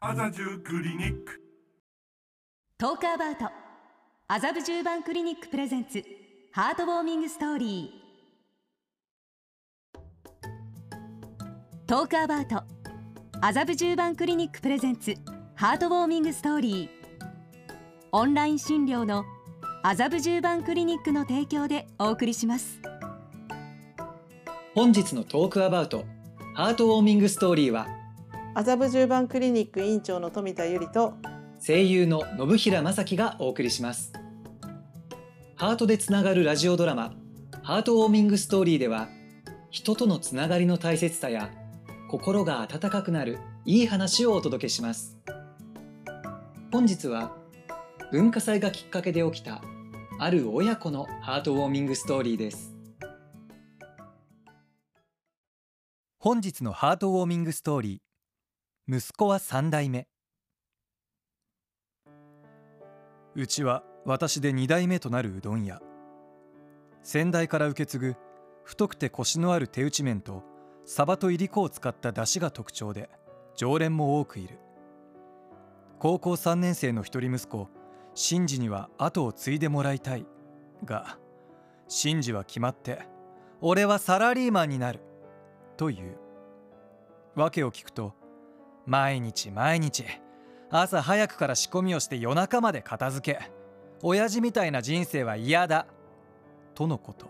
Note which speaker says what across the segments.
Speaker 1: 麻布クリニック。
Speaker 2: Talk about。麻布十番クリニック presents。Heartwarming story。 Talk about。麻布十番クリニック presents。Heartwarming story。オンライン診療の麻布十番クリニックの提供でお送りします。
Speaker 3: 本日の talk about。ハートウォーミングストーリーは
Speaker 4: 麻布十番クリニック院長の富田由里と
Speaker 3: 声優の信平正樹がお送りします。ハートでつながるラジオドラマハートウォーミングストーリーでは人とのつながりの大切さや心が温かくなるいい話をお届けします。本日は文化祭がきっかけで起きたある親子のハートウォーミングストーリーです。本日のハートウォーミングストーリー息子は3代目。うちは私で2代目となるうどん屋。先代から受け継ぐ太くてコシのある手打ち麺とサバといりこを使った出汁が特徴で常連も多くいる。高校3年生の一人息子シンジには後を継いでもらいたいがシンジは決まって俺はサラリーマンになるという。訳を聞くと毎日毎日。朝早くから仕込みをして夜中まで片付け。親父みたいな人生は嫌だ。とのこと。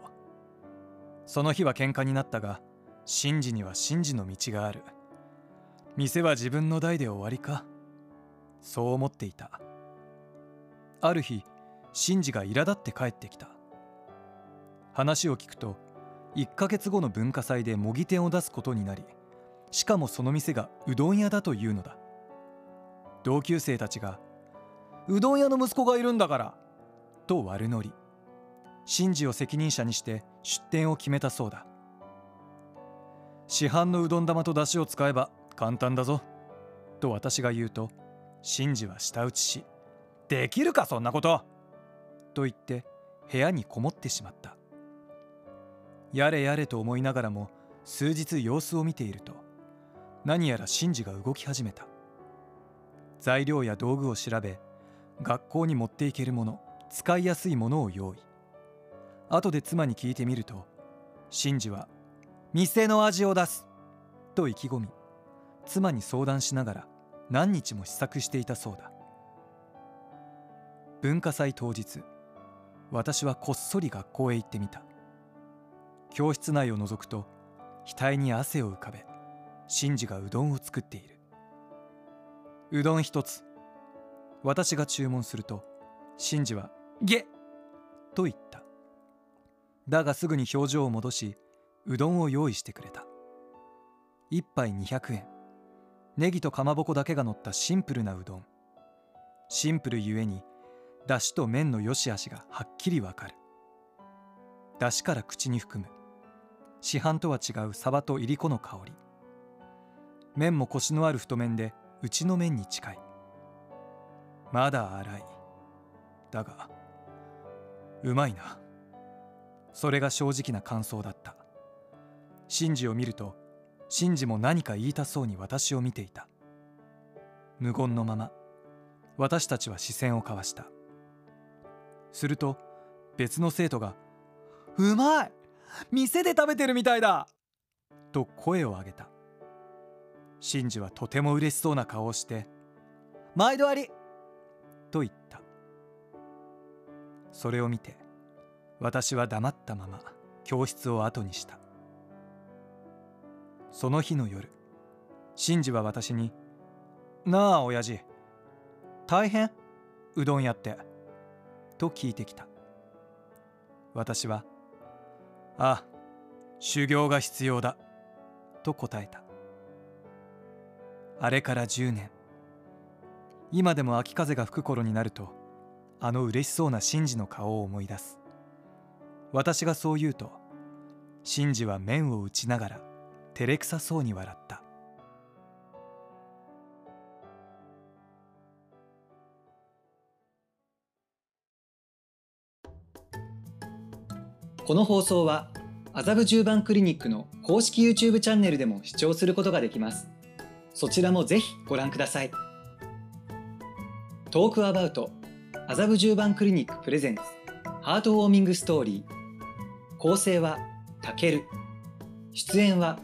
Speaker 3: その日は喧嘩になったが真治には真治の道がある。店は自分の代で終わりか。そう思っていた。ある日真治が苛立って帰ってきた。話を聞くと1ヶ月後の文化祭で模擬店を出すことになりしかもその店がうどん屋だというのだ。同級生たちが「うどん屋の息子がいるんだから」と悪ノリ真治を責任者にして出店を決めたそうだ。市販のうどん玉と出汁を使えば簡単だぞ。と私が言うと真治は舌打ちし「できるかそんなこと!」と言って部屋にこもってしまった。やれやれと思いながらも数日様子を見ていると何やら真治が動き始めた。材料や道具を調べ学校に持っていけるもの使いやすいものを用意。後で妻に聞いてみると真治は「店の味を出す!」と意気込み妻に相談しながら何日も試作していたそうだ。文化祭当日私はこっそり学校へ行ってみた。教室内を覗くと額に汗を浮かべ真治がうどんを作っている。うどん一つ。私が注文すると真治は「ゲッ!」と言った。だがすぐに表情を戻しうどんを用意してくれた。一杯200円。ネギとかまぼこだけが乗ったシンプルなうどん。シンプルゆえにだしと麺の良し悪しがはっきりわかる。だしから口に含む。市販とは違うサバといりこの香り。麺もコシのある太麺でうちの麺に近い。まだ粗い。だがうまいな。それが正直な感想だった。シンジを見るとシンジも何か言いたそうに私を見ていた。無言のまま私たちは視線を交わした。すると別の生徒が「うまい！店で食べてるみたいだ!」と声を上げた。シンジはとても嬉しそうな顔をして「毎度あり!」と言った。それを見て私は黙ったまま教室を後にした。その日の夜シンジは私に「なあ親父大変？うどん屋って」と聞いてきた。私は「ああ修行が必要だ」と答えた。あれから10年。今でも秋風が吹く頃になるとあの嬉しそうなシンジの顔を思い出す。私がそう言うとシンジは麺を打ちながら照れくさそうに笑った。この放送は麻布十番クリニックの公式 YouTube チャンネルでも視聴することができます。そちらもぜひご覧ください。トークアバウト麻布十番クリニックプレゼンツハートウォーミングストーリー。構成はたける。出演は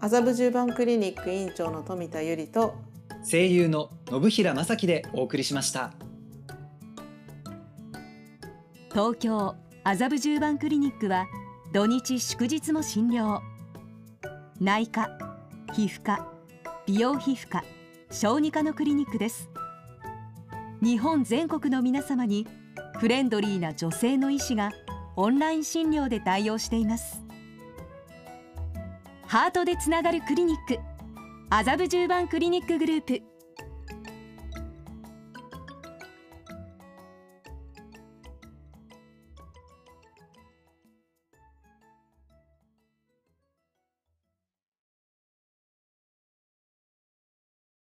Speaker 4: 麻布十番クリニック院長の富田由里と
Speaker 3: 声優の信平正樹でお送りしました。
Speaker 2: 東京麻布十番クリニックは土日祝日も診療。内科皮膚科美容皮膚科小児科のクリニックです。日本全国の皆様にフレンドリーな女性の医師がオンライン診療で対応しています。ハートでつながるクリニック麻布十番クリニックグループ。